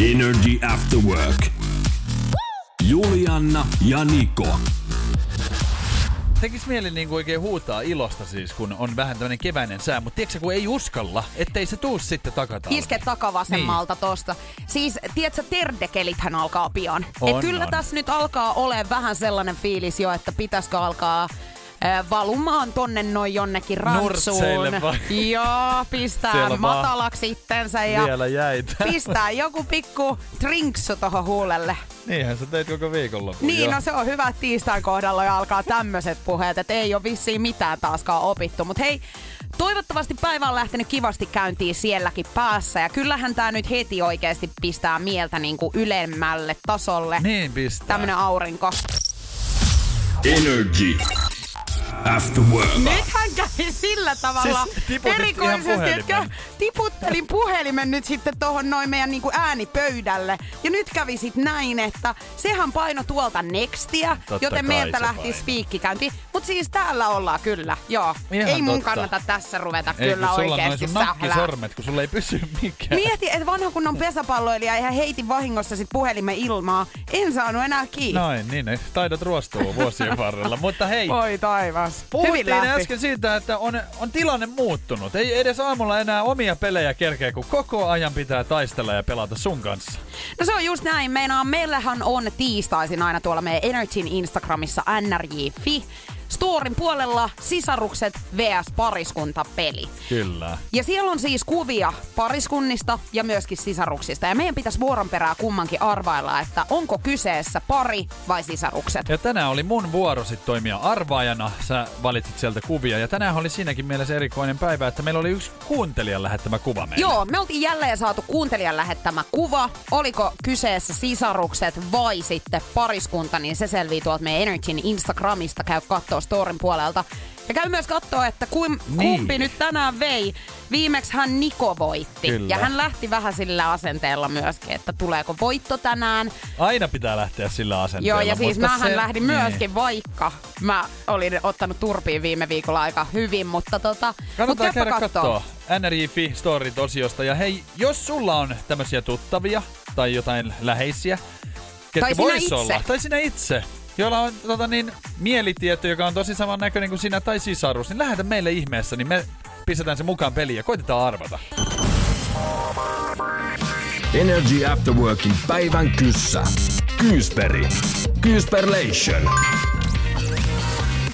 Energy After Work. Julianna ja Niko. Tekis mieli niinku oikein huutaa ilosta siis, kun on vähän tämmönen keväinen sää, mutta tiedätkö kun ei uskalla, ettei se tuu sitten takatalvi. Iske takavasemmalta niin. tosta. Siis, tiedätkö, terdekelithän alkaa pian. On, Et kyllä on. tässä nyt alkaa ole vähän sellainen fiilis jo, että pitäisikö alkaa äh, valumaan tonne noin jonnekin rantsuun. Joo, pistää Siellä matalaksi itsensä ja Vielä jäitä. pistää joku pikku drinksu tohon huulelle. Niinhän sä teit koko viikonlopun. Niin, joo. no se on hyvä, että tiistain kohdalla ja alkaa tämmöiset puheet, että ei ole vissiin mitään taaskaan opittu. Mutta hei, toivottavasti päivä on lähtenyt kivasti käyntiin sielläkin päässä. Ja kyllähän tämä nyt heti oikeasti pistää mieltä niinku ylemmälle tasolle. Niin pistää. Tämmönen aurinko. Energy After Work. Nythän kävi sillä tavalla Siis erikoisesti, että puhelimen. tiputtelin puhelimen nyt sitten tohon noin meidän niinku äänipöydälle. Ja nyt kävi sit näin, että sehän paino tuolta nextiä, Totta joten meiltä lähti paino. spiikki käyntiin. Mut siis täällä ollaan kyllä, joo. Ihan ei mun totta. kannata tässä ruveta Ei, kyllä kun sulla on noin oikeesti sun sählää. nakkisormet, kun sulla ei pysy mikään. Mieti, että vanha kunnon pesäpalloilija ihan heitin vahingossa sit puhelimen ilmaa. En saanut enää kiinni. Noin, niin ne taidot ruostuu vuosien varrella. Mutta hei, Voi taivas. Hyvin puhuttiin lähti. äsken siitä, että on, on tilanne muuttunut. Ei edes aamulla enää omia pelejä kerkeä, kun koko ajan pitää taistella ja pelata sun kanssa. No se on just näin. Meillähän on tiistaisin aina tuolla meidän Energyn Instagramissa nrj.fi. Storin puolella sisarukset vs pariskuntapeli. Kyllä. Ja siellä on siis kuvia pariskunnista ja myöskin sisaruksista. Ja meidän pitäisi vuoron perää kummankin arvailla, että onko kyseessä pari vai sisarukset. Ja tänään oli mun vuoro sit toimia arvaajana. Sä valitsit sieltä kuvia. Ja tänään oli siinäkin mielessä erikoinen päivä, että meillä oli yksi kuuntelijan lähettämä kuva meille. Joo, me oltiin jälleen saatu kuuntelijan lähettämä kuva. Oliko kyseessä sisarukset vai sitten pariskunta, niin se selvii tuolta meidän Energyn Instagramista. Käy kattoo storin puolelta. Ja käy myös kattoo, että kum, Niin. kumpi nyt tänään vei. Viimeksi hän Niko voitti. Kyllä. Ja hän lähti vähän sillä asenteella myöskin, että tuleeko voitto tänään. Aina pitää lähteä sillä asenteella. Joo, ja siis mähän se- lähdin niin. myöskin, vaikka mä olin ottanut turpiin viime viikolla aika hyvin, mutta tota... mut Kannattaa käypä käydä kattoo. NRJ.fi Storit osiosta. Ja hei, jos sulla on tämmöisiä tuttavia tai jotain läheisiä, ketkä Tai sinä vois itse. olla, tai sinä itse, jolla on tota, niin, mielitieto, joka on tosi saman näköinen kuin sinä tai sisarus, niin lähetä meille ihmeessä, niin me pistetään se mukaan peliin ja koitetaan arvata. Energy After Workin päivän kyssä. Kyysperi. Kyysperlation.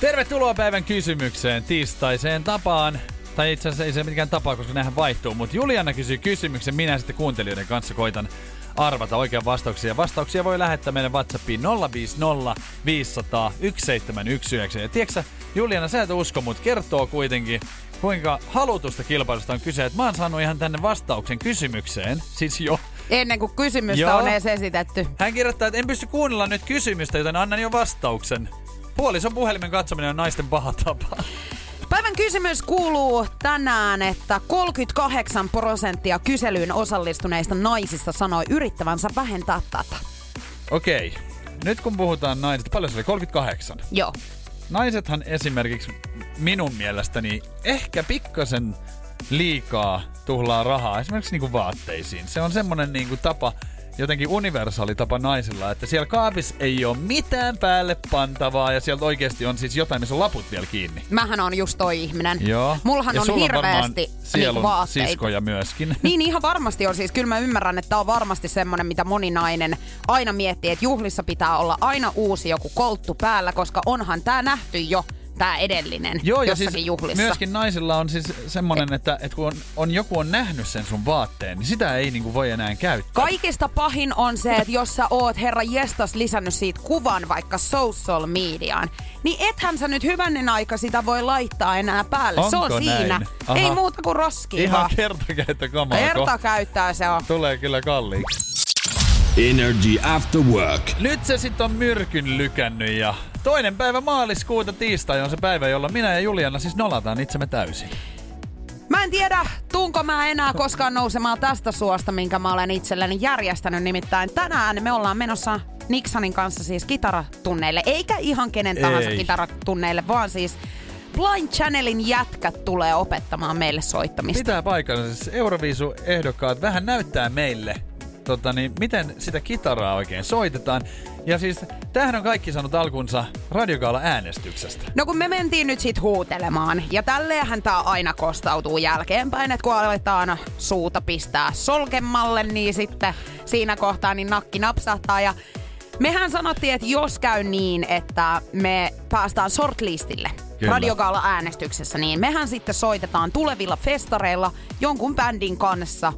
Tervetuloa päivän kysymykseen tiistaiseen tapaan. Tai itse asiassa ei se mikään tapa, koska nämähän vaihtuu. Mutta Juliana kysyy kysymyksen, minä sitten kuuntelijoiden kanssa koitan arvata oikean vastauksia. Vastauksia voi lähettää meidän WhatsAppiin 050 500 1719. Ja tiedätkö Juliana, sä et usko, mutta kertoo kuitenkin, kuinka halutusta kilpailusta on kyse. Et mä oon saanut ihan tänne vastauksen kysymykseen, siis jo. Ennen kuin kysymystä Joo. on edes esitetty. Hän kirjoittaa, että en pysty kuunnella nyt kysymystä, joten annan jo vastauksen. Puolison puhelimen katsominen on naisten paha tapa. Päivän kysymys kuuluu tänään, että 38 prosenttia kyselyyn osallistuneista naisista sanoi yrittävänsä vähentää tätä. Okei. Nyt kun puhutaan naisista, paljon se oli? 38. Joo. Naisethan esimerkiksi minun mielestäni ehkä pikkasen liikaa tuhlaa rahaa esimerkiksi niinku vaatteisiin. Se on semmonen niinku tapa, jotenkin universaali tapa naisilla, että siellä kaapissa ei ole mitään päälle pantavaa ja sieltä oikeasti on siis jotain, missä on laput vielä kiinni. Mähän on just toi ihminen. Joo. Mullahan ja on hirveästi niinku sielun vaatteita. siskoja myöskin. Niin ihan varmasti on siis. Kyllä mä ymmärrän, että tää on varmasti semmonen, mitä moni nainen aina miettii, että juhlissa pitää olla aina uusi joku kolttu päällä, koska onhan tää nähty jo tää edellinen Joo, ja siis juhlissa. myöskin naisilla on siis semmonen, että, että kun on, on, joku on nähnyt sen sun vaatteen, niin sitä ei niinku voi enää käyttää. Kaikista pahin on se, että jos sä oot herra jestas lisännyt siitä kuvan vaikka social mediaan, niin ethän sä nyt hyvännen aika sitä voi laittaa enää päälle. se Onko on siinä. näin? Aha. Ei muuta kuin roskiin Ihan vaan. kertakäyttökamaa. Kerta käyttää se on. Tulee kyllä kalliiksi. Energy After Work. Nyt se sitten on myrkyn lykännyt ja toinen päivä maaliskuuta tiistai on se päivä, jolla minä ja Juliana siis nolataan itsemme täysin. Mä en tiedä, tuunko mä enää koskaan nousemaan tästä suosta, minkä mä olen itselleni järjestänyt. Nimittäin tänään me ollaan menossa Nixonin kanssa siis kitaratunneille. Eikä ihan kenen tahansa Ei. kitaratunneille, vaan siis Blind Channelin jätkät tulee opettamaan meille soittamista. Pitää paikkansa. Siis Euroviisu-ehdokkaat vähän näyttää meille, tota, niin miten sitä kitaraa oikein soitetaan. Ja siis tämähän on kaikki saanut alkunsa radiokaala äänestyksestä. No kun me mentiin nyt sit huutelemaan, ja tälleenhän tää aina kostautuu jälkeenpäin, että kun aletaan suuta pistää solkemmalle, niin sitten siinä kohtaa niin nakki napsahtaa. Ja mehän sanottiin, että jos käy niin, että me päästään shortlistille Kyllä. radiogaala äänestyksessä, niin mehän sitten soitetaan tulevilla festareilla jonkun bändin kanssa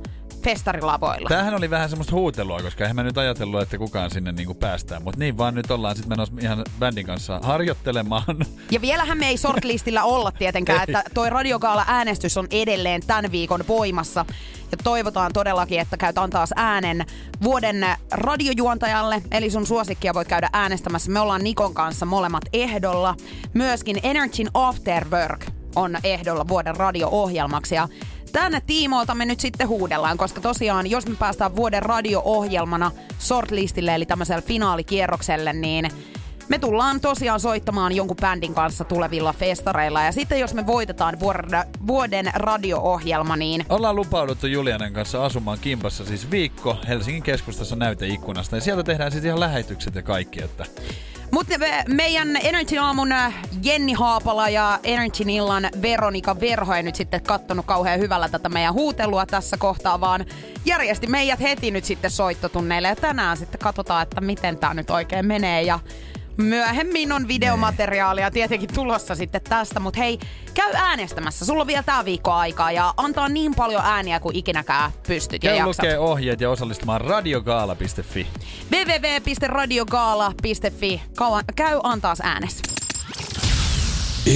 festarilavoilla. Tämähän oli vähän semmoista huutelua, koska eihän mä nyt ajatellut, että kukaan sinne niinku päästään. Mutta niin vaan nyt ollaan sitten menossa ihan bändin kanssa harjoittelemaan. Ja vielähän me ei shortlistillä olla tietenkään, että toi radiogaala-äänestys on edelleen tämän viikon voimassa. Ja toivotaan todellakin, että käyt antaa äänen vuoden radiojuontajalle, eli sun suosikkia voit käydä äänestämässä. Me ollaan Nikon kanssa molemmat ehdolla. Myöskin Energyn After Work on ehdolla vuoden radio-ohjelmaksi. Ja tänne tiimoilta me nyt sitten huudellaan, koska tosiaan jos me päästään vuoden radio-ohjelmana shortlistille, eli tämmöiselle finaalikierrokselle, niin me tullaan tosiaan soittamaan jonkun bändin kanssa tulevilla festareilla. Ja sitten jos me voitetaan vuoden, radio-ohjelma, niin Ollaan lupauduttu Julianen kanssa asumaan kimpassa siis viikko Helsingin keskustassa näyteikkunasta. Ja sieltä tehdään sitten ihan lähetykset ja kaikki, että Mutta me, meidän Energy Aamun äh, Jenni Haapala ja Energy Illan Veronika Verho ei nyt sitten kattonut kauhean hyvällä tätä meidän huutelua tässä kohtaa, vaan järjesti meidät heti nyt sitten soittotunneille. Ja tänään sitten katsotaan, että miten tämä nyt oikein menee. Ja myöhemmin on videomateriaalia tietenkin tulossa sitten tästä, mutta hei, käy äänestämässä. Sulla on vielä tää viikko aikaa ja antaa niin paljon ääniä kuin ikinäkään pystyt ja käy jaksat. lukee ohjeet ja osallistumaan radiogaala.fi. www.radiogaala.fi. Käy antaas äänes.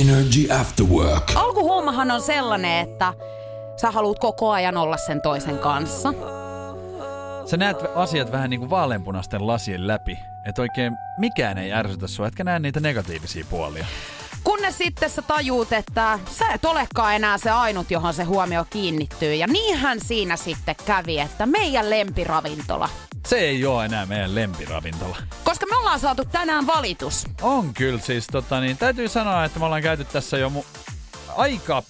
Energy After Work. Alkuhuomahan on sellainen, että sä haluat koko ajan olla sen toisen kanssa. Sä näet asiat vähän niin kuin vaaleanpunaisten lasien läpi. Että oikein mikään ei ärsytä sua, etkä näe niitä negatiivisia puolia. Kunnes sitten sä tajuut, että sä et olekaan enää se ainut, johon se huomio kiinnittyy. Ja niinhän siinä sitten kävi, että meidän lempiravintola. Se ei ole enää meidän lempiravintola. Koska me ollaan saatu tänään valitus. On kyllä siis, tota, niin, täytyy sanoa, että me ollaan käyty tässä jo mu- aika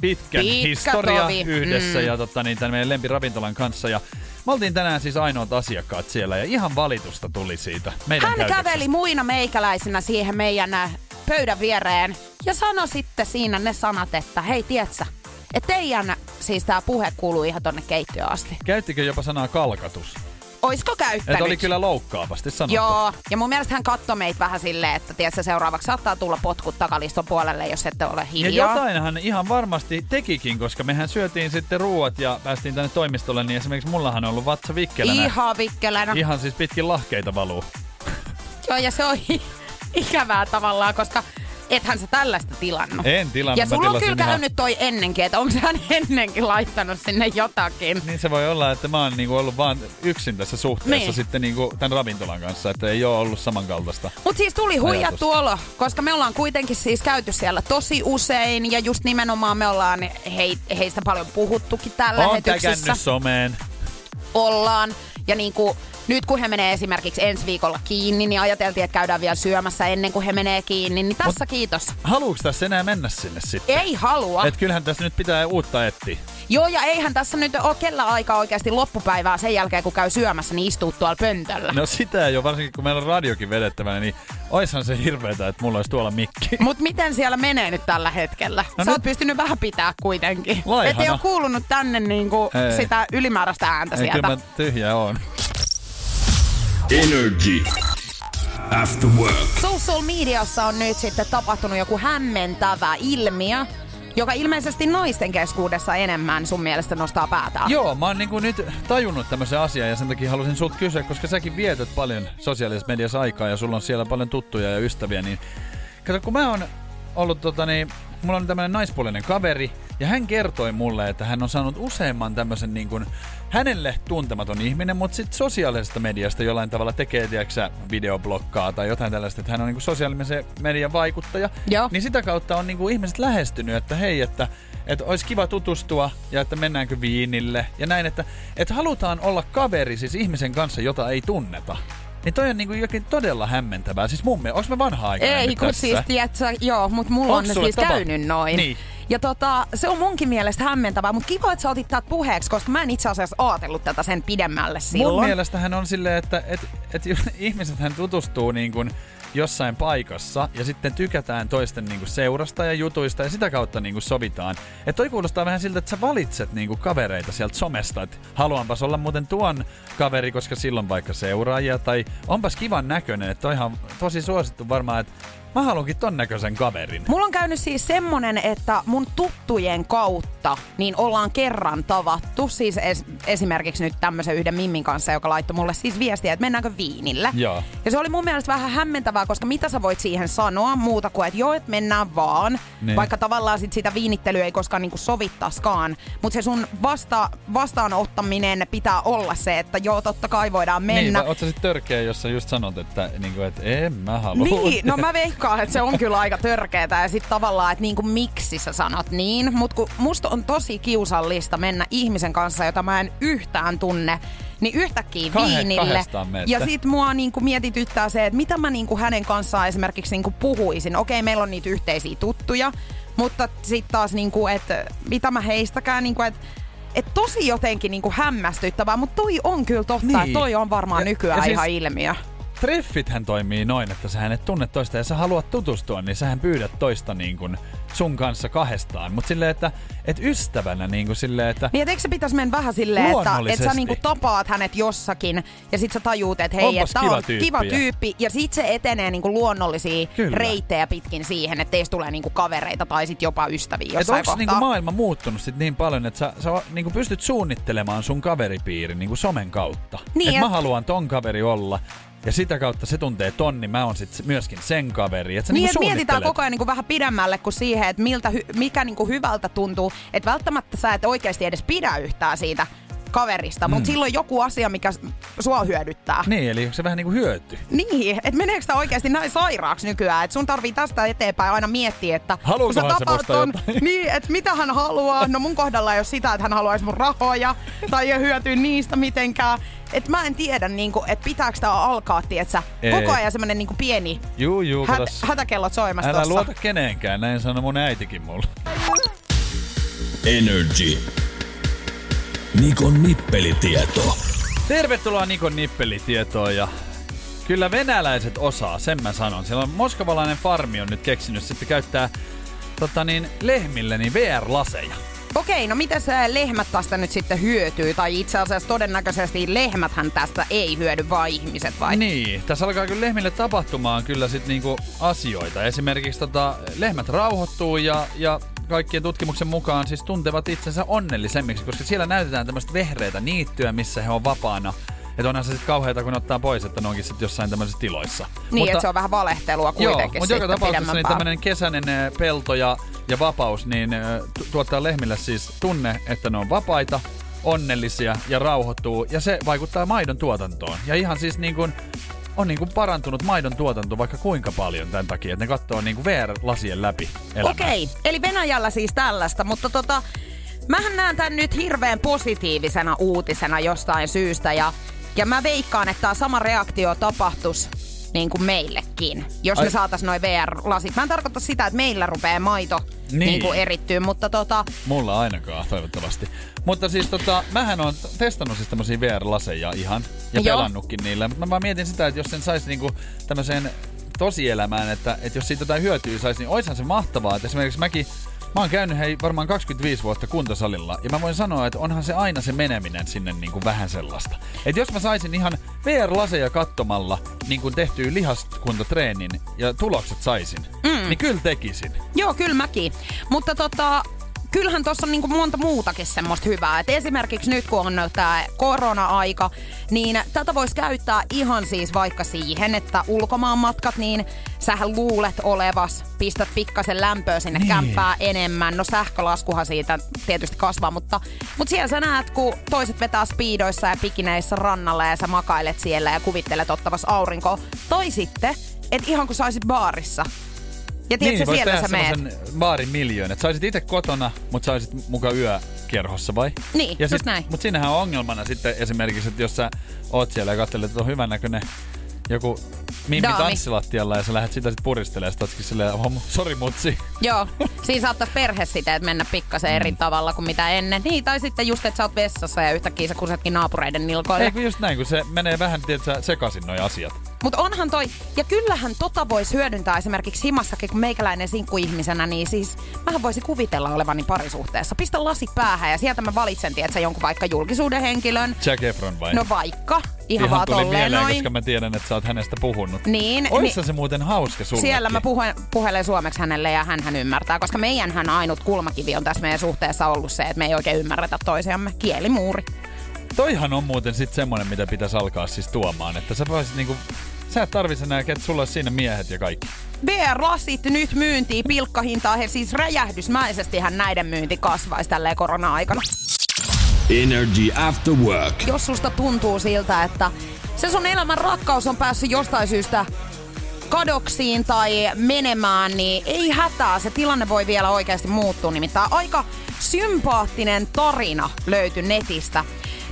pitkän Pitkä historia tovi. yhdessä Mm. ja tota, niin, tämän meidän lempiravintolan kanssa. Ja me oltiin tänään siis ainoat asiakkaat siellä ja ihan valitusta tuli siitä meidän Hän käytöksestä. käveli muina meikäläisinä siihen meidän äh, pöydän viereen ja sanoi sitten siinä ne sanat, että hei tietsä, että teidän siis tää puhe kuuluu ihan tonne keittiöön asti. Käyttikö jopa sanaa kalkatus? Oisko käyttänyt? Että oli kyllä loukkaavasti sanottu. Joo, ja mun mielestä hän katsoi meitä vähän silleen, että tiedätkö, seuraavaksi saattaa tulla potkut takaliston puolelle, jos ette ole Ja hiljaa. jotainhan ihan varmasti tekikin, koska mehän syötiin sitten ruuat ja päästiin tänne toimistolle, niin esimerkiksi mullahan on ollut vatsa vikkelänä. Ihan vikkelänä. Ihan siis pitkin lahkeita valuu. Joo, ja se on ikävää tavallaan, koska ethän sä tällaista tilannut. En tilannut, Ja sulla on kyllä ihan- käynyt toi ennenkin, että onko hän ennenkin laittanut sinne jotakin. Niin se voi olla, että mä oon niinku ollut vaan yksin tässä suhteessa Niin. sitten niinku tämän ravintolan kanssa, että ei ole ollut samankaltaista. Mut siis tuli huijattu Ajatusta. olo, koska me ollaan kuitenkin siis käyty siellä tosi usein ja just nimenomaan me ollaan hei, heistä paljon puhuttukin tällä On lähetyksessä. someen. ollaan. Ja niin kuin, nyt kun he menee esimerkiksi ensi viikolla kiinni, niin ajateltiin, että käydään vielä syömässä ennen kuin he menee kiinni. Niin tässä Mut- kiitos. Haluuks tässä enää mennä sinne sitten? Ei halua. Et kyllähän tässä nyt pitää uutta etsiä. Joo, ja eihän tässä nyt ole kellä aikaa oikeasti loppupäivää sen jälkeen, kun käy syömässä, niin istuu tuolla pöntöllä. No sitä jo, varsinkin kun meillä on radiokin vedettävänä, niin oishan se hirveetä, että mulla olisi tuolla mikki. Mut miten siellä menee nyt tällä hetkellä? No Sä nyt- oot pystynyt vähän pitää kuitenkin. Laihana. Et ei ole kuulunut tänne niinku Ei. sitä ylimääräistä ääntä Ei, sieltä. kyllä mä tyhjä on. Energy After Work. Social mediassa on nyt sitten tapahtunut joku hämmentävä ilmiö, joka ilmeisesti naisten keskuudessa enemmän sun mielestä nostaa päätään. Joo, mä oon niinku nyt tajunnut tämmöisen asian ja sen takia halusin sut kysyä, koska säkin vietät paljon sosiaalisessa mediassa aikaa ja sulla on siellä paljon tuttuja ja ystäviä, niin kato, kun mä oon ollut tota niin, mulla on tämmönen naispuolinen kaveri ja hän kertoi mulle, että hän on saanut useamman tämmöisen niin kuin, hänelle tuntematon ihminen, mutta sitten sosiaalisesta mediasta jollain tavalla tekee, tiedätkö videoblokkaa tai jotain tällaista, että hän on niin kuin sosiaalisen median vaikuttaja. Joo. Niin sitä kautta on niin kuin ihmiset lähestynyt, että hei, että että olisi kiva tutustua ja että mennäänkö viinille ja näin, että, että halutaan olla kaveri siis ihmisen kanssa, jota ei tunneta. Niin toi on niinku jokin todella hämmentävää. Siis mun mielestä, onko me vanha aika Ei, kun tässä? siis, tiedätkö, joo, mutta mulla Onks on siis tapa- käynyt noin. Niin. Ja tota, se on munkin mielestä hämmentävää, mutta kiva, että sä otit tätä puheeksi, koska mä en itse asiassa ajatellut tätä sen pidemmälle silloin. Mun mielestähän on silleen, että et, et, ihmiset hän tutustuu niin kuin jossain paikassa ja sitten tykätään toisten niin kuin seurasta ja jutuista ja sitä kautta niin kuin sovitaan. Et toi kuulostaa vähän siltä, että sä valitset niin kuin kavereita sieltä somesta, että haluanpas olla muuten tuon kaveri, koska silloin vaikka seuraajia tai onpas kivan näköinen, että toihan tosi suosittu varmaan, että mä haluankin ton näköisen kaverin. Mulla on käynyt siis semmonen, että mun tuttujen kautta niin ollaan kerran tavattu, siis es, esimerkiksi nyt tämmöisen yhden Mimmin kanssa, joka laittoi mulle siis viestiä, että mennäänkö viinille. Joo. Ja se oli mun mielestä vähän hämmentävää, koska mitä sä voit siihen sanoa muuta kuin, että joo, että mennään vaan. Niin. Vaikka tavallaan sit sitä viinittelyä ei koskaan niinku sovittaskaan. Mutta se sun vasta, vastaanottaminen pitää olla se, että joo, totta kai voidaan Niin, mennä. vai oot sä sit törkeä, jos sä just sanot, että, niin kuin, että en mä halua. Niin, no mä veikkaan, että se on kyllä aika törkeetä ja sitten tavallaan, että niinku miksi sä sanot niin. Mutta kun musta on tosi kiusallista mennä ihmisen kanssa, jota mä en yhtään tunne, niin yhtäkkiä Kahe- viinille. Ja sit mua niinku mietityttää se, että mitä mä niinku hänen kanssaan esimerkiksi niinku puhuisin. Okei, meillä on niitä yhteisiä tuttuja, mutta sitten taas niinku, että mitä mä heistäkään, niinku, että et tosi jotenkin niinku hämmästyttävää, mutta toi on kyllä totta, Niin. että toi on varmaan Ja- nykyään ja siis- ihan ilmiö. Treffithän toimii noin, että sä et tunne toista ja sä haluat tutustua, niin sähän pyydät toista niin kuin sun kanssa kahdestaan. Mutta silleen, että et ystävänä niin kuin silleen, että Niin, et eikö se pitäisi mennä vähän silleen, että, että sä Luonnollisesti. niinku tapaat hänet jossakin ja sit sä tajuut, että hei, Onpas että kiva on tyyppi kiva ja- tyyppi ja sit se etenee niinku luonnollisia Kyllä. reittejä pitkin siihen, että teistä tulee niinku kavereita tai sit jopa ystäviä että jossain onko kohtaa. niinku maailma muuttunut sit niin paljon, että sä, sä niinku pystyt suunnittelemaan sun kaveripiirin niinku somen kautta. Niin, että mä et- haluan ton kaveri olla ja sitä kautta se tuntee ton, niin mä oon sit myöskin sen kaveri. Että sä Niin, niinku mietitään koko ajan niin kuin vähän pidemmälle kuin siihen, että miltä, mikä niin kuin hyvältä tuntuu. Että välttämättä sä et oikeasti edes pidä yhtään siitä kaverista, mm. mutta silloin joku asia, mikä sua hyödyttää. Niin, eli se vähän niinku hyöty? Niin, että meneekö sitä oikeasti näin sairaaksi nykyään, että sun tarvii tästä eteenpäin aina miettiä, että Haluukohan se ton, jotain? niin, että mitä hän haluaa. No mun kohdalla ei ole sitä, että hän haluaisi mun rahoja tai ei hyötyä niistä mitenkään. Et mä en tiedä, niinku, että pitääkö tää alkaa, tietsä, Ei. koko ajan semmonen niinku pieni Juu, juu, hät, hätäkellot soimassa Älä tossa. luota kenenkään, näin sanoi mun äitikin mulle. Energy. Nikon nippelitieto. Tervetuloa Nikon nippelitietoon ja kyllä venäläiset osaa, sen mä sanon. Siellä on moskovalainen farmi on nyt keksinyt sitten käyttää tota niin, lehmille niin VR-laseja. Okei, no miten se lehmät tästä nyt sitten hyötyy? Tai itse asiassa todennäköisesti lehmäthän tästä ei hyödy, vaan ihmiset vai? Niin, tässä alkaa kyllä lehmille tapahtumaan kyllä sit niinku asioita. Esimerkiksi tota, lehmät rauhoittuu ja, ja kaikkien tutkimuksen mukaan siis tuntevat itsensä onnellisemmiksi, koska siellä näytetään tämmöistä vehreitä niittyä, missä he on vapaana. Että onhan se sitten kauheata, kun ottaa pois, että ne onkin sitten jossain tämmöisissä tiloissa. Niin, että se on vähän valehtelua Joo, kuitenkin mutta joka tapauksessa niin tämmöinen kesäinen eh, pelto ja, ja vapaus niin eh, tu- tuottaa lehmille siis tunne, että ne on vapaita, onnellisia ja rauhoittuu. Ja se vaikuttaa maidon tuotantoon. Ja ihan siis niin kuin, on niin kuin parantunut maidon tuotanto vaikka kuinka paljon tämän takia, että ne katsoo niin kuin VR-lasien läpi elämää. Okei, eli Venäjällä siis tällaista, mutta tota, mähän näen tämän nyt hirveän positiivisena uutisena jostain syystä ja, ja mä veikkaan, että tämä sama reaktio tapahtuisi niin kuin meillekin, jos Ai- me saatais noin VR-lasit. Mä en tarkoita sitä, että meillä rupeaa maito niin. Niin kuin erittyy, mutta tota, Mulla ainakaan, toivottavasti. Mutta siis tota, mähän on testannut siis tämmöisiä VR-laseja ihan ja Joo. pelannutkin niillä. Mä vaan mietin sitä, että jos sen saisi niinku tämmöiseen tosielämään, että, että jos siitä jotain hyötyä saisi, niin oishan se mahtavaa. Että esimerkiksi mäkin Mä oon käynyt hei varmaan 25 vuotta kuntosalilla ja mä voin sanoa, että onhan se aina se meneminen sinne niin kuin vähän sellaista. Et jos mä saisin ihan VR-laseja katsomalla niin kuin tehtyä lihaskuntotreenin ja tulokset saisin, mm. niin kyllä tekisin. Joo, kyllä mäkin. Mutta tota, kyllähän tuossa on niinku monta muutakin semmoista hyvää. Et esimerkiksi nyt kun on tämä korona-aika, niin tätä voisi käyttää ihan siis vaikka siihen, että ulkomaan matkat, niin sähän luulet olevas, pistät pikkasen lämpöä sinne niin. kämppää enemmän. No sähkölaskuhan siitä tietysti kasvaa, mutta, mutta siellä sä näet, kun toiset vetää speedoissa ja pikineissä rannalla ja sä makailet siellä ja kuvittelet ottavas aurinko. Tai sitten, että ihan kun saisit baarissa, ja tiedätkö, niin, siellä sä meet. baarin miljoon, että saisit itse kotona, mutta saisit mukaan yökerhossa vai? Niin, ja sit, näin. Mutta siinähän on ongelmana sitten esimerkiksi, että jos sä oot siellä ja katselet, että on hyvän näköinen joku Mimmi Daami. tanssilattialla ja sä lähdet sitä sitten puristelemaan, sit silleen, oh, sori mutsi. Joo, siinä saattaisi perhesiteet mennä pikkasen mm. eri tavalla kuin mitä ennen. Niin, tai sitten just, että sä oot vessassa ja yhtäkkiä sä kusetkin naapureiden nilkoille. Eikö just näin, kun se menee vähän, tiedätkö, sekaisin noi asiat. Mutta onhan toi, ja kyllähän tota voisi hyödyntää esimerkiksi himassakin, kun meikäläinen sinkkuihmisenä, niin siis mähän voisi kuvitella olevani parisuhteessa. Pistä lasi päähän ja sieltä mä valitsen, tiedätkö, jonkun vaikka julkisuuden henkilön. Jack Efron vai? No vaikka. Ihan, Ihan vaan tuli mieleen, noin. koska mä tiedän, että sä oot hänestä puhunut. Niin. Oissa niin, se muuten hauska sullekin? Siellä mä puhuen, puhelen suomeksi hänelle ja hän, hän ymmärtää, koska meidän hän ainut kulmakivi on tässä meidän suhteessa ollut se, että me ei oikein ymmärretä toisiamme. Kielimuuri. Toihan on muuten sitten semmonen, mitä pitäisi alkaa siis tuomaan, että sä voisit niinku Sä et tarvitse enää, että sulla olisi siinä miehet ja kaikki. VR-lasit nyt myyntiin pilkkahintaa. He siis räjähdysmäisesti näiden myynti kasvaisi tälleen korona-aikana. Energy After Work. Jos susta tuntuu siltä, että se sun elämän rakkaus on päässyt jostain syystä kadoksiin tai menemään, niin ei hätää. Se tilanne voi vielä oikeasti muuttua. Nimittäin aika sympaattinen tarina löytyi netistä.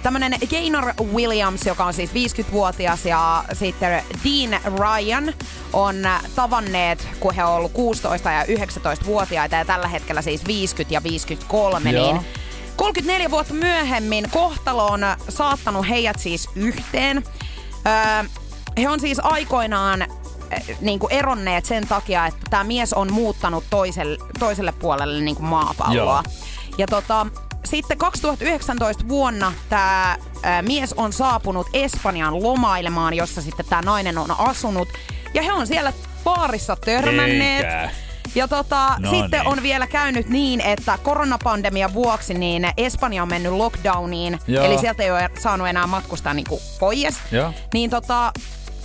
Tämmönen Gaynor Williams, joka on siis 50-vuotias ja sitten Dean Ryan on tavanneet, kun he on ollut 16 ja 19-vuotiaita ja tällä hetkellä siis 50 ja 53, Joo. niin 34 vuotta myöhemmin kohtalo on saattanut heidät siis yhteen. Öö, he on siis aikoinaan niin kuin eronneet sen takia, että tämä mies on muuttanut toiselle, toiselle puolelle niin kuin maapalloa. Joo. Ja tota, sitten 2019 vuonna tämä mies on saapunut Espanjaan lomailemaan, jossa sitten tämä nainen on asunut. Ja he on siellä baarissa törmänneet. Eikä. Ja tota, no sitten niin. on vielä käynyt niin, että koronapandemian vuoksi niin Espanja on mennyt lockdowniin. Joo. Eli sieltä ei ole saanut enää matkustaa niin kuin pois. Joo. Niin tota,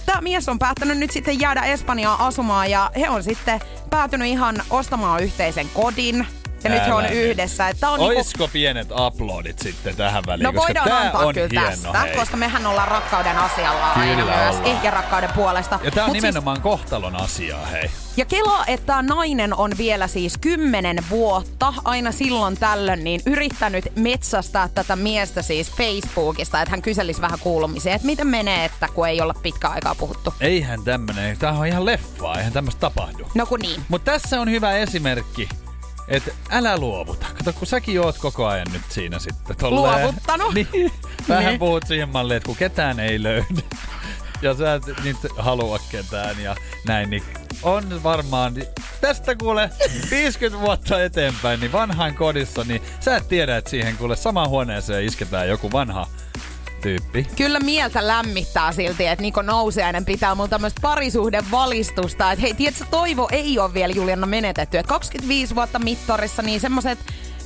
tämä mies on päättänyt nyt sitten jäädä Espanjaan asumaan ja he on sitten päätynyt ihan ostamaan yhteisen kodin ja nyt he on yhdessä. Että on niinku- Oisko niinku... pienet uploadit sitten tähän väliin? No voidaan tää antaa on kyllä hieno, tästä, hei. koska mehän ollaan rakkauden asialla kyllä aina myös, ollaan. ehkä rakkauden puolesta. Ja tää on Mut siis- nimenomaan siis... kohtalon asiaa, hei. Ja Kela, että nainen on vielä siis kymmenen vuotta, aina silloin tällöin, niin yrittänyt metsästää tätä miestä siis Facebookista, että hän kyselisi vähän kuulumisia, että miten menee, että kun ei olla pitkä aikaa puhuttu. Eihän tämmönen, tää on ihan leffaa, eihän tämmöistä tapahdu. No kun niin. Mutta tässä on hyvä esimerkki että älä luovuta. Kato, kun säkin oot koko ajan nyt siinä sitten. Tolleen. Luovuttanut? niin, vähän niin. puhut siihen malliin, että kun ketään ei löydy ja sä et nyt halua ketään ja näin, niin on varmaan, tästä kuule 50 vuotta eteenpäin, niin vanhain kodissa, niin sä et tiedä, että siihen kuule samaan huoneeseen isketään joku vanha tyyppi. Kyllä mieltä lämmittää silti, että Niko Nousiainen pitää mun tämmöistä valistusta. Että hei, tiedätkö, toivo ei ole vielä Juliana menetetty. Että 25 vuotta mittarissa, niin semmoiset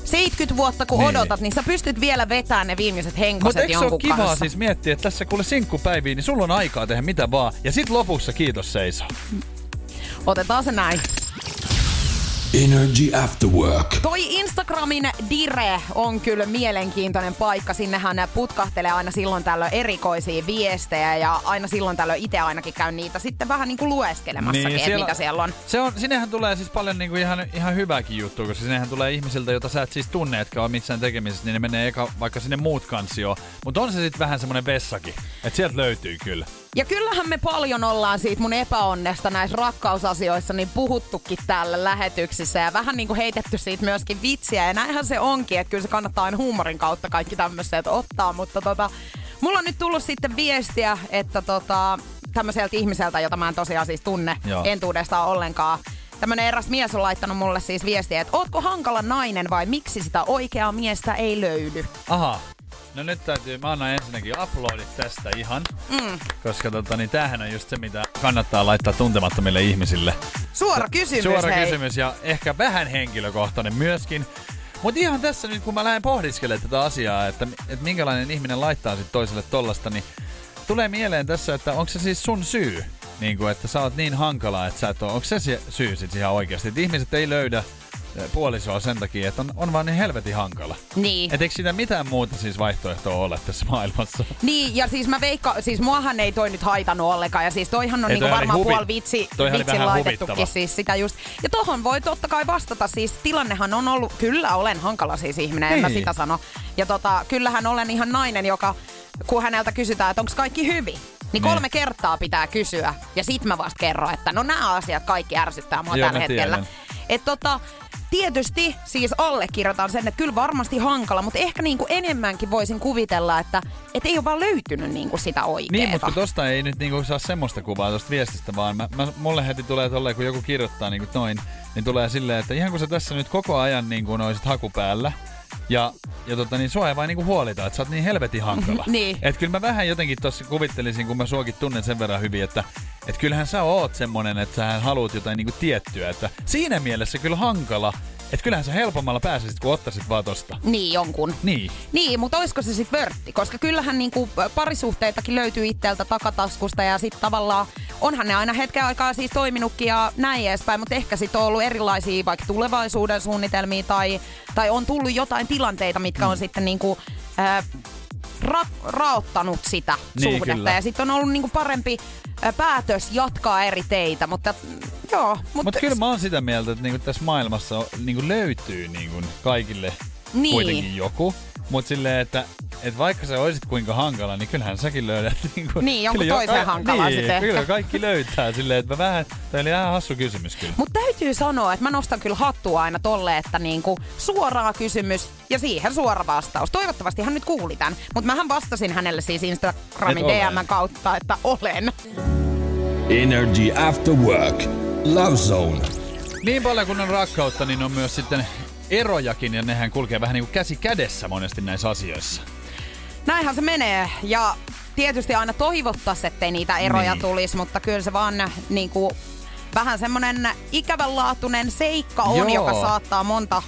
70 vuotta kun niin. odotat, niin sä pystyt vielä vetämään ne viimeiset henkoset jonkun kanssa. kivaa siis miettiä, että tässä kuule sinkkupäiviin, niin sulla on aikaa tehdä mitä vaan. Ja sit lopussa kiitos seiso. Otetaan se näin. Energy After Work. Toi Instagramin dire on kyllä mielenkiintoinen paikka. Sinnehän putkahtelee aina silloin tällöin erikoisia viestejä ja aina silloin tällöin itse ainakin käy niitä sitten vähän niin kuin lueskelemassakin, niin, siellä, mitä siellä on. Se on. Sinnehän tulee siis paljon niin kuin ihan, ihan hyvääkin juttu, koska sinnehän tulee ihmisiltä, joita sä et siis tunne, etkä ole missään tekemisessä, niin ne menee eka, vaikka sinne muut kansio. Mutta on se sitten vähän semmoinen vessakin, että sieltä löytyy kyllä. Ja kyllähän me paljon ollaan siitä mun epäonnesta näissä rakkausasioissa niin puhuttukin täällä lähetyksissä ja vähän niin kuin heitetty siitä myöskin vitsiä. Ja näinhän se onkin, että kyllä se kannattaa aina huumorin kautta kaikki tämmöiset ottaa, mutta tota, mulla on nyt tullut sitten viestiä, että tota, tämmöiseltä ihmiseltä, jota mä en tosiaan siis tunne Joo. entuudestaan ollenkaan, tämmönen eräs mies on laittanut mulle siis viestiä, että ootko hankala nainen vai miksi sitä oikeaa miestä ei löydy? Aha. No nyt täytyy, mä annan ensinnäkin uploadit tästä ihan, mm. koska tota, niin tämähän on just se, mitä kannattaa laittaa tuntemattomille ihmisille. Suora kysymys, Suora hei. kysymys ja ehkä vähän henkilökohtainen myöskin. Mutta ihan tässä nyt, kun mä lähden pohdiskelemaan tätä asiaa, että, että minkälainen ihminen laittaa sit toiselle tollasta, niin tulee mieleen tässä, että onko se siis sun syy? Niin kuin, että sä oot niin hankala, että sä et ole, onko se syy sit ihan oikeasti? Että ihmiset ei löydä puolisoa sen takia, että on, on vaan niin helvetin hankala. Niin. Et eikö siitä mitään muuta siis vaihtoehtoa ole tässä maailmassa? Niin, ja siis mä veikka, siis muahan ei toi nyt haitannut ollenkaan, ja siis toihan on Ei, niinku toi varmaan huvi- puoli vitsi, vitsin laitettukin huvittava. siis sitä just. Ja tohon voi totta kai vastata, siis tilannehan on ollut, kyllä olen hankala siis ihminen, en mä Niin. sitä sano. Ja tota, kyllähän olen ihan nainen, joka, kun häneltä kysytään, että onko kaikki hyvin, niin Niin. kolme kertaa pitää kysyä, ja sit mä vasta kerron, että no nämä asiat kaikki ärsyttää mua Joo, tällä hetkellä. tiedän. Et tota, tietysti siis allekirjoitan sen, että kyllä varmasti hankala, mutta ehkä niinku enemmänkin voisin kuvitella, että et ei ole vaan löytynyt niinku sitä oikeeta. Niin, mutta tosta ei nyt niinku saa semmoista kuvaa tosta viestistä, vaan mä, mä, mulle heti tulee tolleen, kun joku kirjoittaa niinku noin, niin tulee silleen, että ihan kun sä tässä nyt koko ajan niinku olisit haku päällä, ja, ja tota, niin sua ei vain niinku huolita, että sä oot niin helvetin hankala. Niin. Et kyllä mä vähän jotenkin tossa kuvittelisin, kun mä suokin tunnen sen verran hyvin, että et kyllähän sä oot semmonen, että sä haluat jotain niinku tiettyä. Että siinä mielessä kyllä hankala, että kyllähän sä helpommalla pääsisit, kun ottaisit vaan tosta. Niin jonkun. Niin. Niin, mutta olisiko se sitten vörtti? Koska kyllähän niinku parisuhteitakin löytyy itseltä takataskusta ja sitten tavallaan onhan ne aina hetken aikaa siis toiminutkin ja näin edespäin, mutta ehkä sitten on ollut erilaisia vaikka tulevaisuuden suunnitelmia tai, tai on tullut jotain tilanteita, mitkä on sitten niinku, ää, ra- raottanut sitä Niin, suhdetta kyllä. ja sitten on ollut niinku parempi päätös jatkaa eri teitä, mutta mm, joo. Mutta Mutta kyllä mä oon sitä mieltä, että niinku tässä maailmassa niinku löytyy niinku kaikille Niin. kuitenkin joku. Mutta silleen, että et vaikka sä olisit kuinka hankala, niin kyllähän säkin löydät. Niinku, Niin, jonkun kyllä toisen hankalan niin, sit ehkä. Kyllä kaikki löytää silleen, että mä vähän, tää oli ihan hassu kysymys kyllä. Mutta täytyy sanoa, että mä nostan kyllä hattua aina tolle, että niinku suoraa kysymys ja siihen suora vastaus. Toivottavasti hän nyt kuuli tämän. Mutta mähän vastasin hänelle siis Instagramin. DM kautta, että olen. Energy After Work. Love Zone. Niin paljon kun on rakkautta, niin on myös sitten erojakin ja nehän kulkee vähän niin kuin käsi kädessä monesti näissä asioissa. Näinhän se menee ja tietysti aina toivottaisiin, ettei niitä eroja Niin. tulisi, mutta kyllä se vaan niinku, vähän semmonen ikävänlaatuinen seikka on, Joo. joka saattaa monta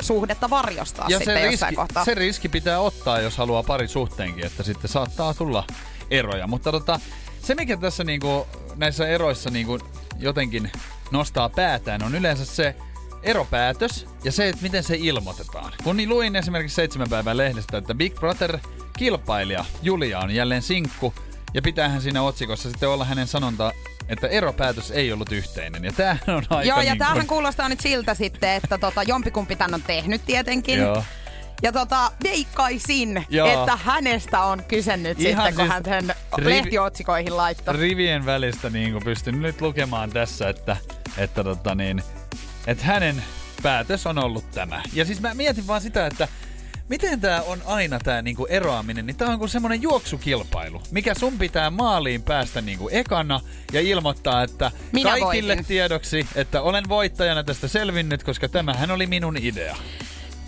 suhdetta varjostaa Ja sitten se jossain riski, kohtaa. se riski pitää ottaa, jos haluaa pari suhteenkin, että sitten saattaa tulla eroja. Mutta tota, se, mikä tässä niinku, näissä eroissa niinku, jotenkin nostaa päätään, on yleensä se eropäätös ja se, että miten se ilmoitetaan. Kun niin luin esimerkiksi seitsemän päivän lehdestä, että Big Brother-kilpailija Julia on jälleen sinkku, ja pitäähän siinä otsikossa sitten olla hänen sanonta, että eropäätös ei ollut yhteinen. Ja tämähän on aika Joo, ja niin tämähän kuulostaa nyt siltä sitten, että tota, jompikumpi tän on tehnyt tietenkin. Joo. Ja tota, veikkaisin, Joo. että hänestä on kyse nyt Ihan sitten, kun siis hän sen rivi- lehtiotsikoihin laittoi. rivien välistä niin pystyn nyt lukemaan tässä, että, että, tota niin, että hänen päätös on ollut tämä. Ja siis mä mietin vaan sitä, että miten tämä on aina tämä niinku eroaminen, niin tämä on kuin semmoinen juoksukilpailu, mikä sun pitää maaliin päästä niinku ekana ja ilmoittaa, että Minä kaikille voitin. tiedoksi, että olen voittajana tästä selvinnyt, koska tämähän oli minun idea.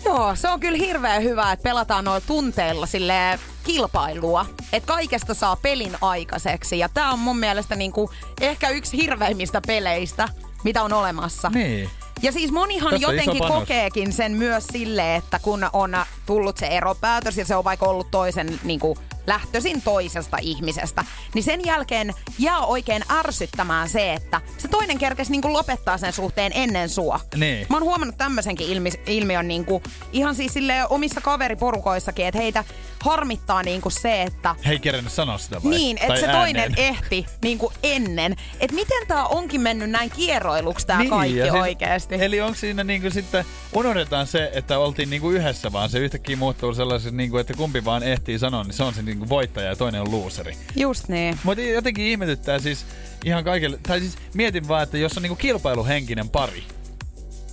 Joo, se on kyllä hirveän hyvä, että pelataan noilla tunteilla sille kilpailua. Että kaikesta saa pelin aikaiseksi. Ja tää on mun mielestä niinku ehkä yksi hirveimmistä peleistä, mitä on olemassa. Niin. Ja siis monihan Tässä jotenkin kokeekin sen myös sille, että kun on tullut se eropäätös ja se on vaikka ollut toisen niin kuin, lähtöisin toisesta ihmisestä, niin sen jälkeen jää oikein ärsyttämään se, että se toinen kerkesi niin kuin lopettaa sen suhteen ennen sua. Niin. Mä oon huomannut tämmöisenkin ilmi, ilmiön niin kuin, ihan siis sille omissa kaveriporukoissakin, että heitä harmittaa niin kuin se, että Hei, kerennyt sanoa sitä vai? niin, että se toinen ääneen? ehti niin kuin ennen. Että miten tää onkin mennyt näin kieroiluksi tää kaikki ja siis- oikeesti. Eli onko siinä niinku sitten, unohdetaan se, että oltiin niinku yhdessä, vaan se yhtäkkiä muuttuu sellaiseksi, niinku, että kumpi vaan ehtii sanoa, niin se on se niinku voittaja ja toinen on looseri. Just niin. Mutta jotenkin ihmetyttää siis ihan kaikille, tai siis mietin vaan, että jos on niinku kilpailuhenkinen pari,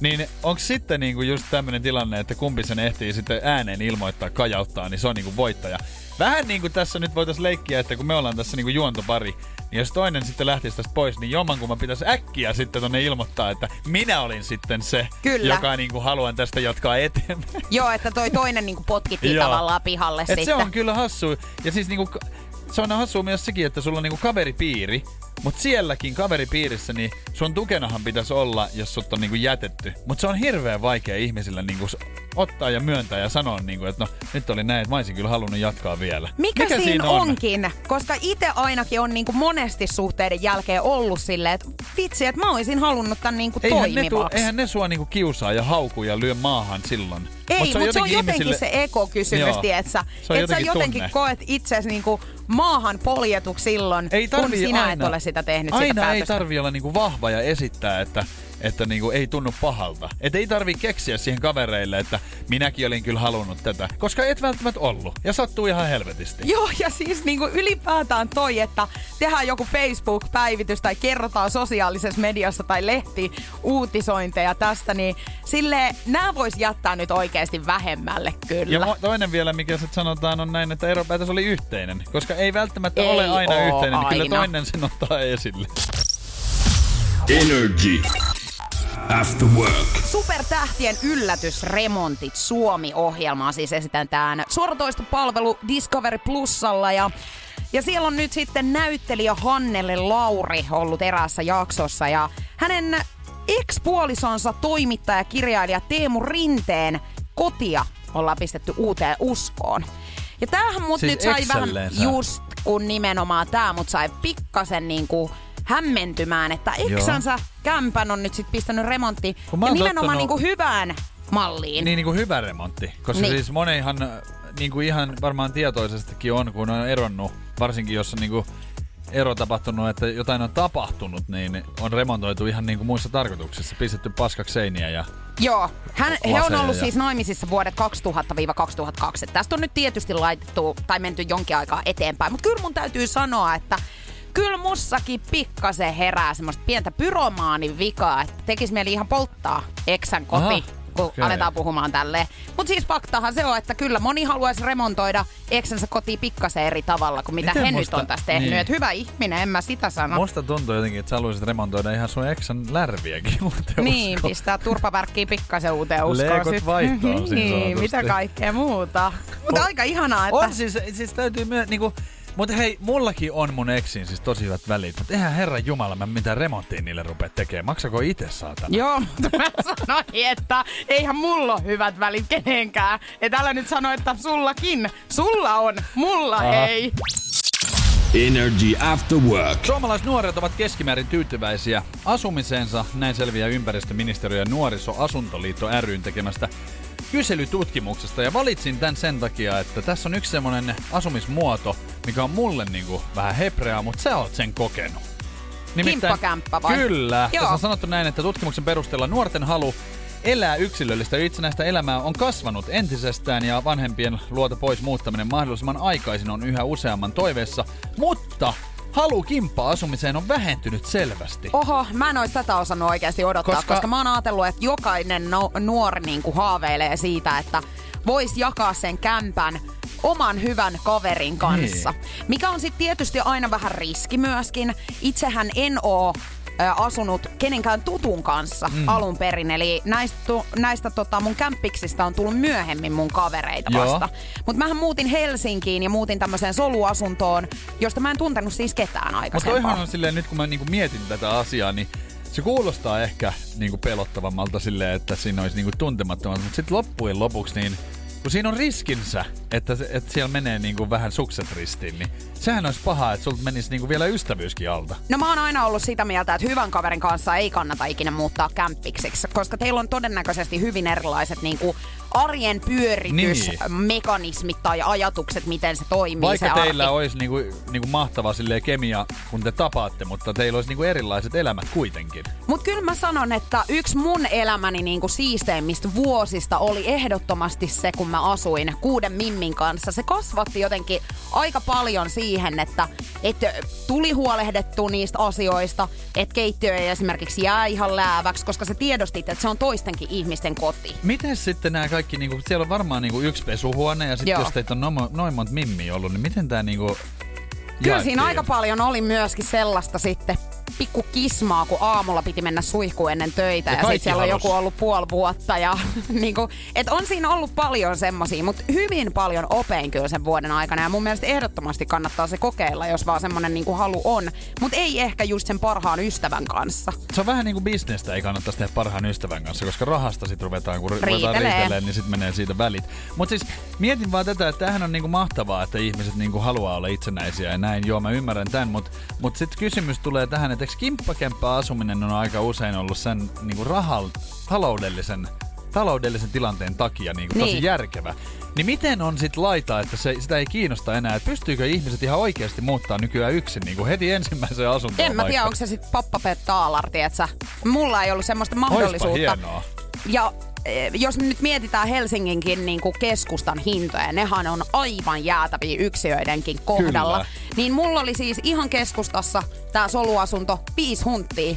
Niin onko sitten niinku just tämmöinen tilanne, että kumpi sen ehtii sitten ääneen ilmoittaa, kajauttaa, niin se on niinku voittaja. Vähän niin kuin tässä nyt voitaisiin leikkiä, että kun me ollaan tässä niinku juontopari, niin jos toinen sitten lähtisi tästä pois, niin jommankumman pitäisi äkkiä sitten tonne ilmoittaa, että minä olin sitten se, Kyllä. joka niinku haluan tästä jatkaa eteenpäin. Joo, että toi toinen niinku potkittiin Joo. tavallaan pihalle Et sitten. se on kyllä hassu. Ja siis niinku, se on hassu myös sekin, että sulla on niinku kaveripiiri, mutta sielläkin kaveripiirissä, niin sun tukenahan pitäisi olla, jos sut on niinku jätetty. Mutta se on hirveän vaikea ihmisillä niinku ottaa ja myöntää ja sanoa, niinku, että no nyt oli näin, että mä olisin kyllä halunnut jatkaa vielä. Mikä, Mikä siinä onkin? Koska itse ainakin on niinku monesti suhteiden jälkeen ollut silleen, että vitsi, että mä olisin halunnut tämän niinku Eihän ne, tuu, eihän ne sua niinku kiusaa ja haukuu ja lyö maahan silloin. Ei, Mut mutta se on jotenkin ihmisille- se ekokysymys, tietsä. Se on Että sä jotenkin jotenkin tunne. koet itsesi niinku maahan poljetuksi silloin, ei kun sinä aina, et ole sitä tehnyt aina sitä ei tarvi olla niinku vahva ja esittää, että, että niinku ei tunnu pahalta. Et ei tarvi keksiä siihen kavereille, että minäkin olin kyllä halunnut tätä. Koska et välttämättä ollut. Ja sattuu ihan helvetisti. Joo, ja siis niinku ylipäätään toi, että tehdään joku Facebook-päivitys tai kerrotaan sosiaalisessa mediassa tai lehti uutisointeja tästä, niin sille nämä vois jättää nyt oikeasti vähemmälle kyllä. Ja toinen vielä, mikä sitten sanotaan, on näin, että eropäätös oli yhteinen. Koska ei välttämättä Ei ole aina yhteinen, niin kyllä aina. toinen sen ottaa esille. Energy. After work. Supertähtien yllätysremontit Suomi-ohjelmaa siis esitetään suoratoistopalvelu Discovery Plusalla ja ja siellä on nyt sitten näyttelijä Hannele Lauri ollut eräässä jaksossa ja hänen ex-puolisonsa toimittaja kirjailija Teemu Rinteen kotia ollaan pistetty uuteen uskoon. Ja tämähän mut Siis nyt sai vähän just kun nimenomaan tämä mut sai pikkasen niinku hämmentymään, että eksänsä kämpän on nyt sit pistänyt remonttiin mä ja nimenomaan tottunut- niinku hyvään malliin. Niin, niin kuin hyvä remontti. Koska Niin. siis monihan niin kuin ihan varmaan tietoisestikin on, kun on eronnut, varsinkin jos on niin kuin ero tapahtunut, että jotain on tapahtunut, niin on remontoitu ihan niin kuin muissa tarkoituksissa. Pistetty paskaksi seiniä ja Joo, Hän, he on ollut ja- siis naimisissa vuodet 2000-2002. Et Tästä on nyt tietysti laitettu tai menty jonkin aikaa eteenpäin, mutta kyllä mun täytyy sanoa, että kyllä mussakin pikkasen herää semmoista pientä pyromaanin vikaa, että tekis mieli ihan polttaa eksän koti. Aha, kun okei. aletaan puhumaan tälleen. Mutta siis faktahan se on, että kyllä moni haluaisi remontoida eksänsä kotiin pikkasen eri tavalla kuin mitä Miten he nyt musta- on tässä tehnyt. niin. Et hyvä ihminen, en mä sitä sano. musta tuntuu jotenkin, että sä haluaisit remontoida ihan sun eksän lärviäkin uuteen Niin, uskoon. pistää turpavärkkiä pikkasen uuteen uskoon. Leekot sit. vaihtoon siinä Niin, mitä kaikkea muuta. Mutta aika ihanaa, että... On siis, siis täytyy myö, niinku, mutta hei, mullakin on mun eksin siis tosi hyvät välit, mutta eihän herran jumala mä mitään remonttia niille rupea tekemään. Maksako itse saatana? Joo, mutta mä sanoin, että eihän mulla ole hyvät välit kenenkään. Et älä nyt sano, että sullakin. Sulla on, mulla Aha. ei. Energy After Work. Suomalaisnuoret ovat keskimäärin tyytyväisiä asumiseensa, näin selviää ympäristöministeriö ja nuorisoasuntoliitto ryn tekemästä kyselytutkimuksesta. Ja valitsin tämän sen takia, että tässä on yksi semmonen asumismuoto, mikä on mulle niinku vähän hepreaa, mutta sä oot sen kokenut. Kimppakämppä vai? Kyllä. Joo. Tässä on sanottu näin, että tutkimuksen perusteella nuorten halu elää yksilöllistä ja itsenäistä elämää on kasvanut entisestään ja vanhempien luota pois muuttaminen mahdollisimman aikaisin on yhä useamman toiveessa, mutta halu kimppa-asumiseen on vähentynyt selvästi. Oho, mä en ois tätä osannut oikeasti odottaa, koska, Koska- mä oon ajatellut, että jokainen no, nuori niinku haaveilee siitä, että vois jakaa sen kämpän oman hyvän kaverin kanssa. Niin. Mikä on sitten tietysti aina vähän riski myöskin. Itsehän en oo asunut kenenkään tutun kanssa mm. alun perin. Eli näistä, näistä tota, mun kämppiksistä on tullut myöhemmin mun kavereita Joo. vasta. Mutta mähän muutin Helsinkiin ja muutin tämmöiseen soluasuntoon, josta mä en tuntenut siis ketään Mutta aikaisempaa. toihan on silleen, nyt kun mä niinku mietin tätä asiaa, niin se kuulostaa ehkä niinku pelottavammalta silleen, että siinä olisi niinku tuntemattomat, mutta sitten loppujen lopuksi niin kun siinä on riskinsä, että, että siellä menee niinku vähän sukset ristiin, niin sehän olisi paha, että sulta menisi niinku vielä ystävyyskin alta. No mä oon aina ollut sitä mieltä, että hyvän kaverin kanssa ei kannata ikinä muuttaa kämppiksiksi, koska teillä on todennäköisesti hyvin erilaiset niin kuin arjen pyöritysmekanismit tai ajatukset, miten se toimii Vaikka se teillä arki. olisi niinku, niinku mahtava silleen kemia, kun te tapaatte, mutta teillä olisi niinku erilaiset elämät kuitenkin. Mutta kyllä mä sanon, että yksi mun elämäni niinku siisteimmistä vuosista oli ehdottomasti se, kun mä asuin kuuden mimmin kanssa, se kasvatti jotenkin aika paljon siihen, että, että tuli huolehdettu niistä asioista, että keittiö ei esimerkiksi jää ihan lääväksi, koska se tiedostit, että se on toistenkin ihmisten koti. Miten sitten nämä kaikki, niinku, siellä on varmaan niinku yksi pesuhuone ja sitten jos teitä on noin, noin monta mimmiä ollut, niin miten tämä niinku Kyllä jaettiin? siinä aika paljon oli myöskin sellaista sitten pikku kismaa, kun aamulla piti mennä suihkuun ennen töitä Ja ja, sitten siellä on joku ollut puoli vuotta. Ja, niinku, et on siinä ollut paljon semmosia, mutta hyvin paljon opein kyllä sen vuoden aikana. Ja mun mielestä ehdottomasti kannattaa se kokeilla, jos vaan semmonen niinku halu on. Mutta ei ehkä just sen parhaan ystävän kanssa. Se on vähän niin kuin bisnestä, ei kannattaisi tehdä parhaan ystävän kanssa, koska rahasta sitten ruvetaan, kun ruvetaan riitelee, niin sitten menee siitä välit. Mutta siis mietin vaan tätä, että tämähän on niinku mahtavaa, että ihmiset niinku haluaa olla itsenäisiä ja näin. Joo, mä ymmärrän tämän, mutta mut sitten kysymys tulee tähän, että eikö kimppakämppä asuminen on aika usein ollut sen niinku rahal, taloudellisen, taloudellisen tilanteen takia niinku tosi Niin. järkevä. Niin miten on sit laita, että se, sitä ei kiinnosta enää, että pystyykö ihmiset ihan oikeasti muuttaa nykyään yksin niinku heti ensimmäiseen asuntoon En mä tiedä, onko se per taalar, tietsä. Mulla ei ollut semmoista Oispa mahdollisuutta. hienoa. Ja eh, jos nyt mietitään Helsinginkin niin kuin keskustan hintoja, nehän on aivan jäätäviä yksiöidenkin kohdalla. Kyllä. Niin mulla oli siis ihan keskustassa tämä soluasunto viisi hunttia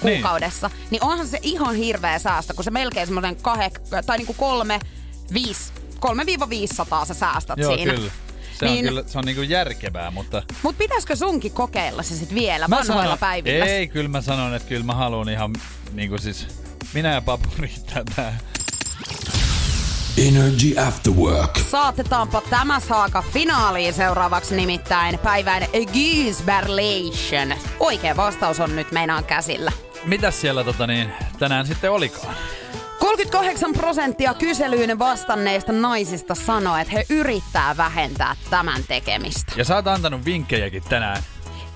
kuukaudessa. Niin. niin onhan se ihan hirveä säästö, kun se melkein semmoinen kahe, tai niinku kolme, viisi, 3-500 sä säästät Joo, siinä. kyllä. Se on Niin- kyllä se on niinku järkevää, mutta... Mut pitäisikö sunkin kokeilla se sit vielä vanhoilla sanon, päivillä? Ei, kyllä mä sanon, että kyllä mä haluan ihan niinku siis... Minä ja papu riittää tää. Energy After Work. Saatetaanpa tämä saaka finaaliin seuraavaksi nimittäin päivän Gisberlation. Oikea vastaus on nyt meinaan käsillä. Mitäs siellä tota niin, tänään sitten olikaan? 38 prosenttia kyselyyn vastanneista naisista sanoo, että he yrittää vähentää tämän tekemistä. Ja sä oot antanut vinkkejäkin tänään.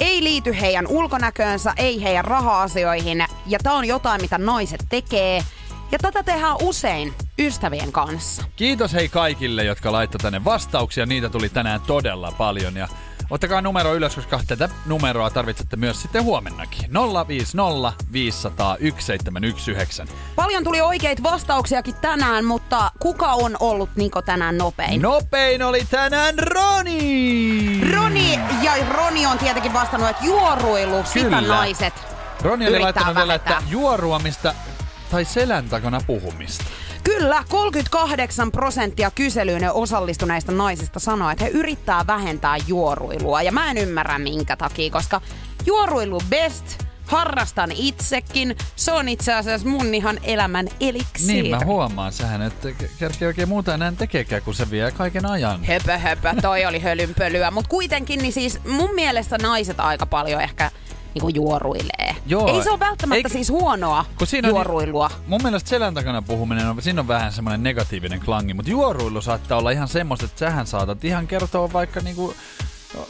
Ei liity heidän ulkonäköönsä, ei heidän raha-asioihin. Ja tää on jotain, mitä naiset tekee. Ja tätä tehdään usein ystävien kanssa. Kiitos hei kaikille, jotka laittoi tänne vastauksia. Niitä tuli tänään todella paljon. Ja ottakaa numero ylös, koska tätä numeroa tarvitsette myös sitten huomennakin. 050 500 1719. Paljon tuli oikeita vastauksiakin tänään, mutta kuka on ollut Niko tänään nopein? Nopein oli tänään Roni! Roni, ja Roni on tietenkin vastannut, että juoruilu, sitä naiset Roni oli laittanut vielä, että juoruamista tai selän takana puhumista. Kyllä, 38 prosenttia kyselyyn osallistuneista naisista sanoo, että he yrittää vähentää juoruilua. Ja mä en ymmärrä minkä takia, koska juoruilu best, harrastan itsekin. Se on itse asiassa mun ihan elämän eliksiiri. Niin mä huomaan sähän, että kerkeä oikein muuta enää tekeekään, kun se vie kaiken ajan. Höpö höpö, toi oli hölynpölyä. Mutta kuitenkin niin siis mun mielestä naiset aika paljon ehkä niinku juoruilee. Joo. Ei se ole välttämättä Eik- siis huonoa Kun siinä on- juoruilua. Mun mielestä selän takana puhuminen on, siinä on vähän semmoinen negatiivinen klangi, mutta juoruilu saattaa olla ihan semmoista, että sähän saatat ihan kertoa vaikka niinku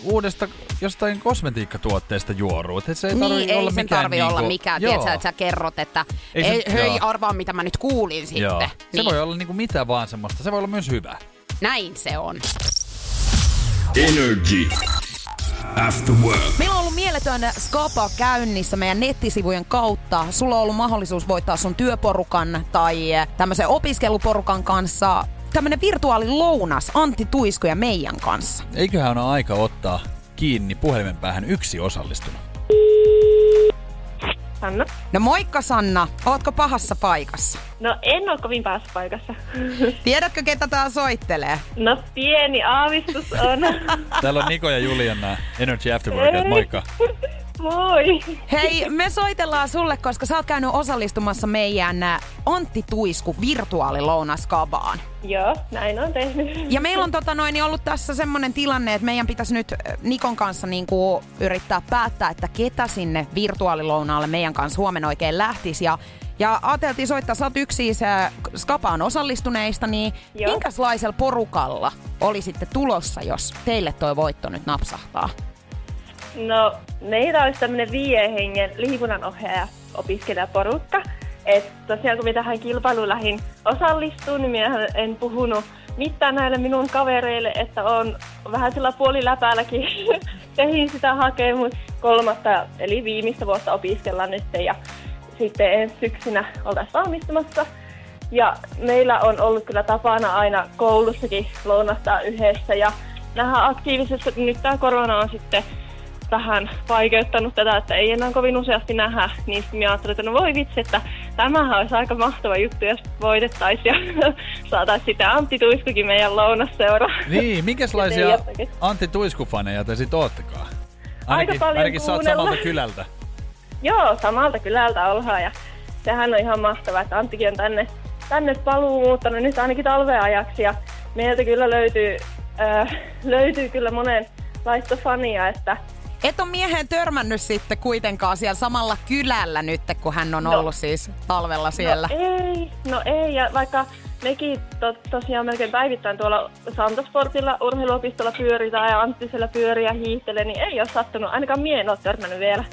uudesta jostain kosmetiikkatuotteesta juoruut. Et se ei tarvii Niin, ei olla sen mikään tarvi niinku, olla mikään, joo. tiedätkö, että sä kerrot, että Ei ei, se- hei, joo. arvaa mitä mä nyt kuulin sitten. Joo. Se Niin, voi olla niinku mitä vaan semmoista. Se voi olla myös hyvä. Näin se on. Energy After Work. Meillä on ollut mieletön skapa käynnissä meidän nettisivujen kautta. Sulla on ollut mahdollisuus voittaa sun työporukan tai tämmöisen opiskeluporukan kanssa tämmönen virtuaalilounas Antti Tuisku ja meidän kanssa. Eiköhän ole aika ottaa kiinni puhelimen päähän yksi osallistunut. Sanna. No moikka Sanna, ootko pahassa paikassa? No en ole kovin päässä paikassa. Tiedätkö ketä tää soittelee? No pieni aavistus on. Täällä on Niko ja Juliana Energy After Work. Moikka. Moi. Hei, me soitellaan sulle, koska sä oot käynyt osallistumassa meidän ä, Antti Tuisku virtuaalilounaskabaan. Joo, näin on tehnyt. Ja meillä on tota noin, niin ollut tässä semmonen tilanne, että meidän pitäisi nyt ö, Nikon kanssa niinku yrittää päättää, että ketä sinne virtuaalilounaalle meidän kanssa huomenna oikein lähtisi. Ja, ja ajateltiin soittaa, sä oot yksi siis äh, Skapaan osallistuneista, niin Joo. minkälaisella porukalla oli sitten tulossa, jos teille toi voitto nyt napsahtaa? No, meillä olisi tämmöinen viiden hengen liikunnanohjaaja opiskelijaporukka. Että tosiaan kun minä tähän kilpailuun lähdin osallistumaan, niin minä en puhunut mitään näille minun kavereille, että on vähän sillä puoliläpäälläkin tehin sitä hakemus kolmatta, eli viimeistä vuotta opiskellaan nyt ja sitten ensi syksynä oltaisiin valmistumassa. Ja meillä on ollut kyllä tapana aina koulussakin lounastaa yhdessä ja nähdä aktiivisesti, nyt tämä korona on sitten vähän vaikeuttanut tätä, että ei enää kovin useasti nähdä, niin sitten minä ajattelin, että no voi vitsi, että tämähän olisi aika mahtava juttu, jos voitettaisiin ja saataisiin sitä Antti Tuiskukin meidän lounasseura. Niin, minkälaisia Antti Tuiskufaneja te sitten oottekaan? Ainakin, paljon ainakin sä samalta kylältä. Joo, samalta kylältä ollaan ja sehän on ihan mahtavaa, että Anttikin on tänne, tänne paluu muuttanut nyt ainakin talven ajaksi ja meiltä kyllä löytyy, äh, löytyy kyllä monenlaista fania, että Et on mieheen törmännyt sitten kuitenkaan siellä samalla kylällä nyt, kun hän on No. ollut siis talvella siellä. No ei, no ei, ja vaikka mekin to, tosiaan melkein päivittäin tuolla Santasportilla urheiluopistolla pyöritään ja Antti siellä pyörii ja hiihtelee, niin ei ole sattunut, ainakaan mie en ole törmännyt vielä.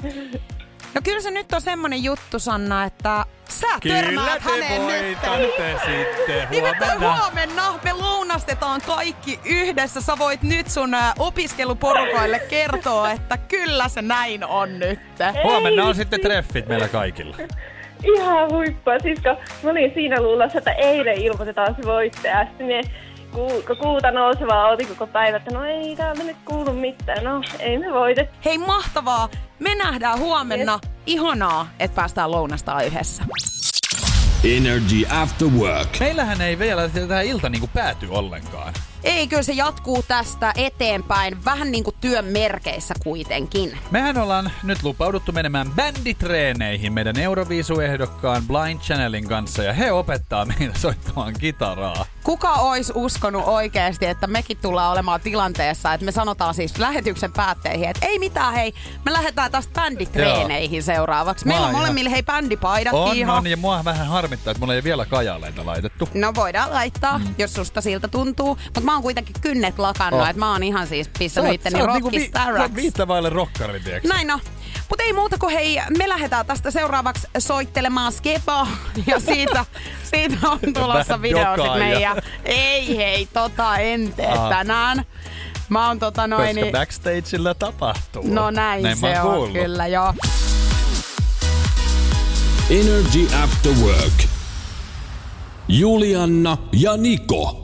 No kyllä se nyt on semmonen juttu, Sanna, että sä Kyllä törmäät te häneen nyt. voitatte sitten Niin me huomenna. huomenna me lounastetaan kaikki yhdessä. Sä voit nyt sun opiskeluporukoille kertoa, että kyllä se näin on nyt. Huomenna on Ei, sitten treffit meillä kaikilla. Ihan huippua, siis kun mä olin siinä luulossa, että eilen ilmoitetaan se voittaja. ja Sitten ku, kun kuuta nousevaa otin koko päivä, että no ei täältä nyt kuulu mitään. No ei me voitettu. Hei mahtavaa! Me nähdään huomenna. Ihanaa, että päästään lounastaa yhdessä. Energy After Work. Meillähän ei vielä tämä ilta niinku pääty ollenkaan. Ei, kyllä se jatkuu tästä eteenpäin. Vähän niin kuin työn merkeissä kuitenkin. Mehän ollaan nyt lupauduttu menemään bänditreeneihin meidän Euroviisu-ehdokkaan Blind Channelin kanssa ja he opettaa meitä soittamaan kitaraa. Kuka olisi uskonut oikeasti, että mekin tullaan olemaan tilanteessa, että me sanotaan siis lähetyksen päätteihin, että ei mitään, hei, me lähdetään tästä bänditreeneihin seuraavaksi. Meillä on molemmille hei bändipaidatkin On, ihan. on, ja mua vähän harmittaa, että mulla ei vielä kajaleita laitettu. No voidaan laittaa, mm. jos susta siltä tuntuu. Mutta mä oon kuitenkin kynnet lakannut, Oh. että mä oon ihan siis pistänyt itteni niinku vi- rockistaraksi. sä oot viittä vaille rokkari, tiiäks? Näin no. Mutta ei muuta kuin hei, me lähdetään tästä seuraavaksi soittelemaan skepaa. Ja siitä, siitä on tulossa video sit jokaa ja- meidän. Ei hei, tota en tee Aha. tänään. Mä oon tota noin... Koska niin- backstageilla tapahtuu. No näin, näin se on kuullut. kyllä, joo. Energy After Work. Julianna ja Niko.